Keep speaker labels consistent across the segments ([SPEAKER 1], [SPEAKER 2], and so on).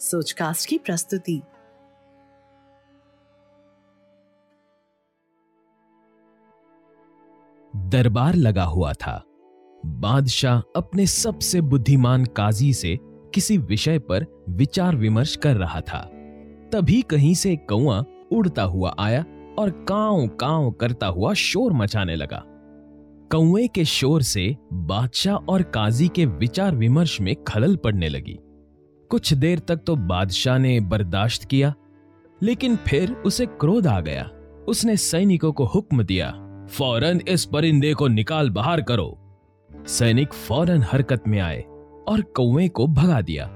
[SPEAKER 1] सोचकास्ट की प्रस्तुति।
[SPEAKER 2] दरबार लगा हुआ था। बादशाह अपने सबसे बुद्धिमान काजी से किसी विषय पर विचार विमर्श कर रहा था। तभी कहीं से कौआ उड़ता हुआ आया और काव काव करता हुआ शोर मचाने लगा। कौए के शोर से बादशाह और काजी के विचार विमर्श में खलल पड़ने लगी। कुछ देर तक तो बादशाह ने बर्दाश्त किया, लेकिन फिर उसे क्रोध आ गया। उसने सैनिकों को हुक्म दिया, फ़ौरन इस परिंदे को निकाल बाहर करो। सैनिक फ़ौरन हरकत में आए और कौए को भगा दिया।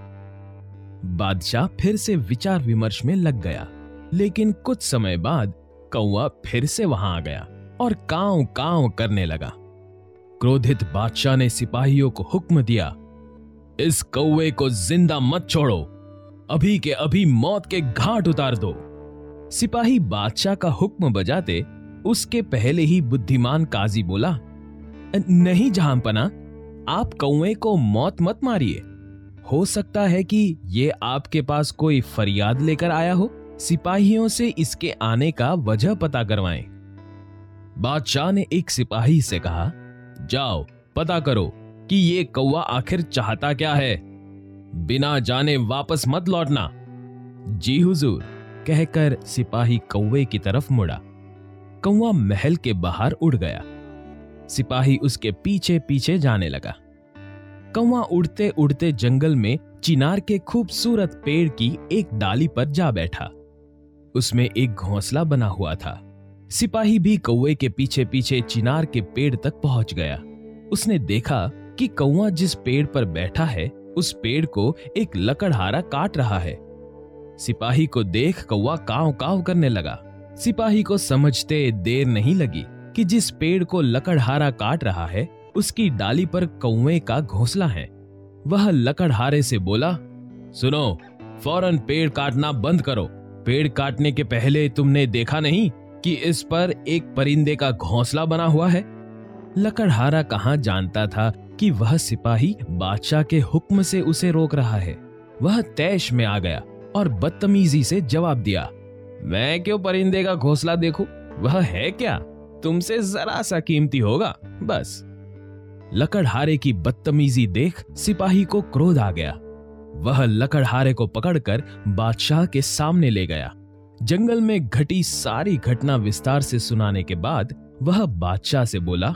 [SPEAKER 2] बादशाह फिर से विचार विमर्श में लग गया, लेकिन कुछ समय बाद कौआ फिर से वहाँ आ गया और काव काव करने लगा। क्रोधित बादशाह ने सिपाहियों को हुक्म दिया इस कौवे को ज़िंदा मत छोड़ो। अभी के अभी मौत के घाट उतार दो। सिपाही बादशाह का हुक्म बजाते उसके पहले ही बुद्धिमान काजी बोला, नहीं जहांपना आप कौए को मौत मत मारिए। हो सकता है कि ये आपके पास कोई फरियाद लेकर आया हो। सिपाहियों से इसके आने का वजह पता करवाएँ। बादशाह ने एक सिपाही से कहा, जाओ, पता करो कि ये कौवा आखिर चाहता क्या है? बिना जाने वापस मत लौटना। जी हुजूर, कहकर सिपाही कौवे की तरफ़ मुड़ा। कौवा महल के बाहर उड़ गया। सिपाही उसके पीछे पीछे जाने लगा। कौवा उड़ते उड़ते जंगल में चिनार के खूबसूरत पेड़ की एक डाली पर जा बैठा। उसमें एक घोंसला बना हुआ था। सिपाही भी कौवे के पीछे पीछे चिनार के पेड़ तक पहुँच गया। उसने देखा कि कौवा जिस पेड़ पर बैठा है, उस पेड़ को एक लकड़हारा काट रहा है। सिपाही को देख कौआ काव काव करने लगा। सिपाही को समझते देर नहीं लगी कि जिस पेड़ को लकड़हारा काट रहा है, उसकी डाली पर कौवे का घोंसला है। वह लकड़हारे से बोला, सुनो, फ़ौरन पेड़ काटना बंद करो। पेड़ काटने के पहले तुमने देखा नहीं कि इस पर एक परिंदे का घोंसला बना हुआ है? लकड़हारा कहाँ जानता था कि वह सिपाही बादशाह के हुक्म से उसे रोक रहा है। वह तैश में आ गया और बदतमीजी से जवाब दिया, मैं क्यों परिंदे का घोंसला देखूँ? वह है क्या? तुमसे जरा सा कीमती होगा, बस। लकड़हारे की बदतमीजी देख सिपाही को क्रोध आ गया। वह लकड़हारे को पकड़कर बादशाह के सामने ले गया। जंगल में घटी सारी घटना विस्तार से सुनाने के बाद वह बादशाह से बोला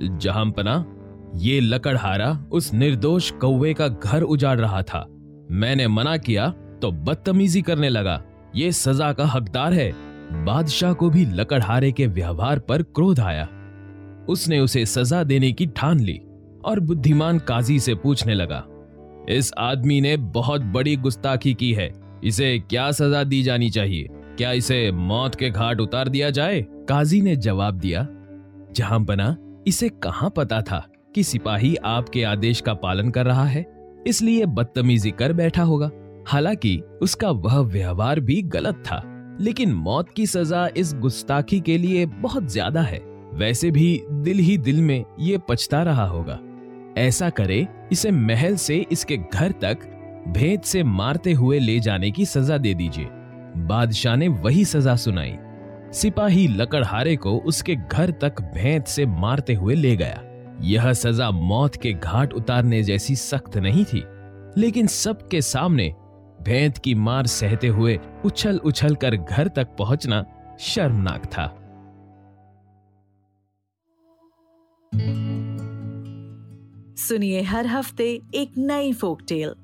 [SPEAKER 2] जहांपना ये लकड़हारा उस निर्दोष कौवे का घर उजाड़ रहा था। मैंने मना किया तो बदतमीजी करने लगा। ये सजा का हकदार है। बादशाह को भी लकड़हारे के व्यवहार पर क्रोध आया। उसने उसे सजा देने की ठान ली और बुद्धिमान काजी से पूछने लगा, इस आदमी ने बहुत बड़ी गुस्ताखी की है। इसे क्या सजा दी जानी चाहिए? क्या इसे मौत के घाट उतार दिया जाए? काजी ने जवाब दिया, जहाँ बना, इसे कहाँ पता था? कि सिपाही आपके आदेश का पालन कर रहा है, इसलिए बदतमीजी कर बैठा होगा। हालाँकि उसका वह व्यवहार भी गलत था, लेकिन मौत की सजा इस गुस्ताखी के लिए बहुत ज़्यादा है। वैसे भी दिल ही दिल में ये पछता रहा होगा। ऐसा करे, इसे महल से इसके घर तक भेद से मारते हुए ले जाने की सजा दे दीजिए। बादशाह ने वही सजा सुनाई। सिपाही लकड़हारे को उसके घर तक भेद से मारते हुए ले गया। यह सजा मौत के घाट उतारने जैसी सख्त नहीं थी, लेकिन सबके सामने भेंत की मार सहते हुए उछल उछल कर घर तक पहुँचना शर्मनाक था।
[SPEAKER 1] सुनिए हर हफ़्ते एक नई फोक टेल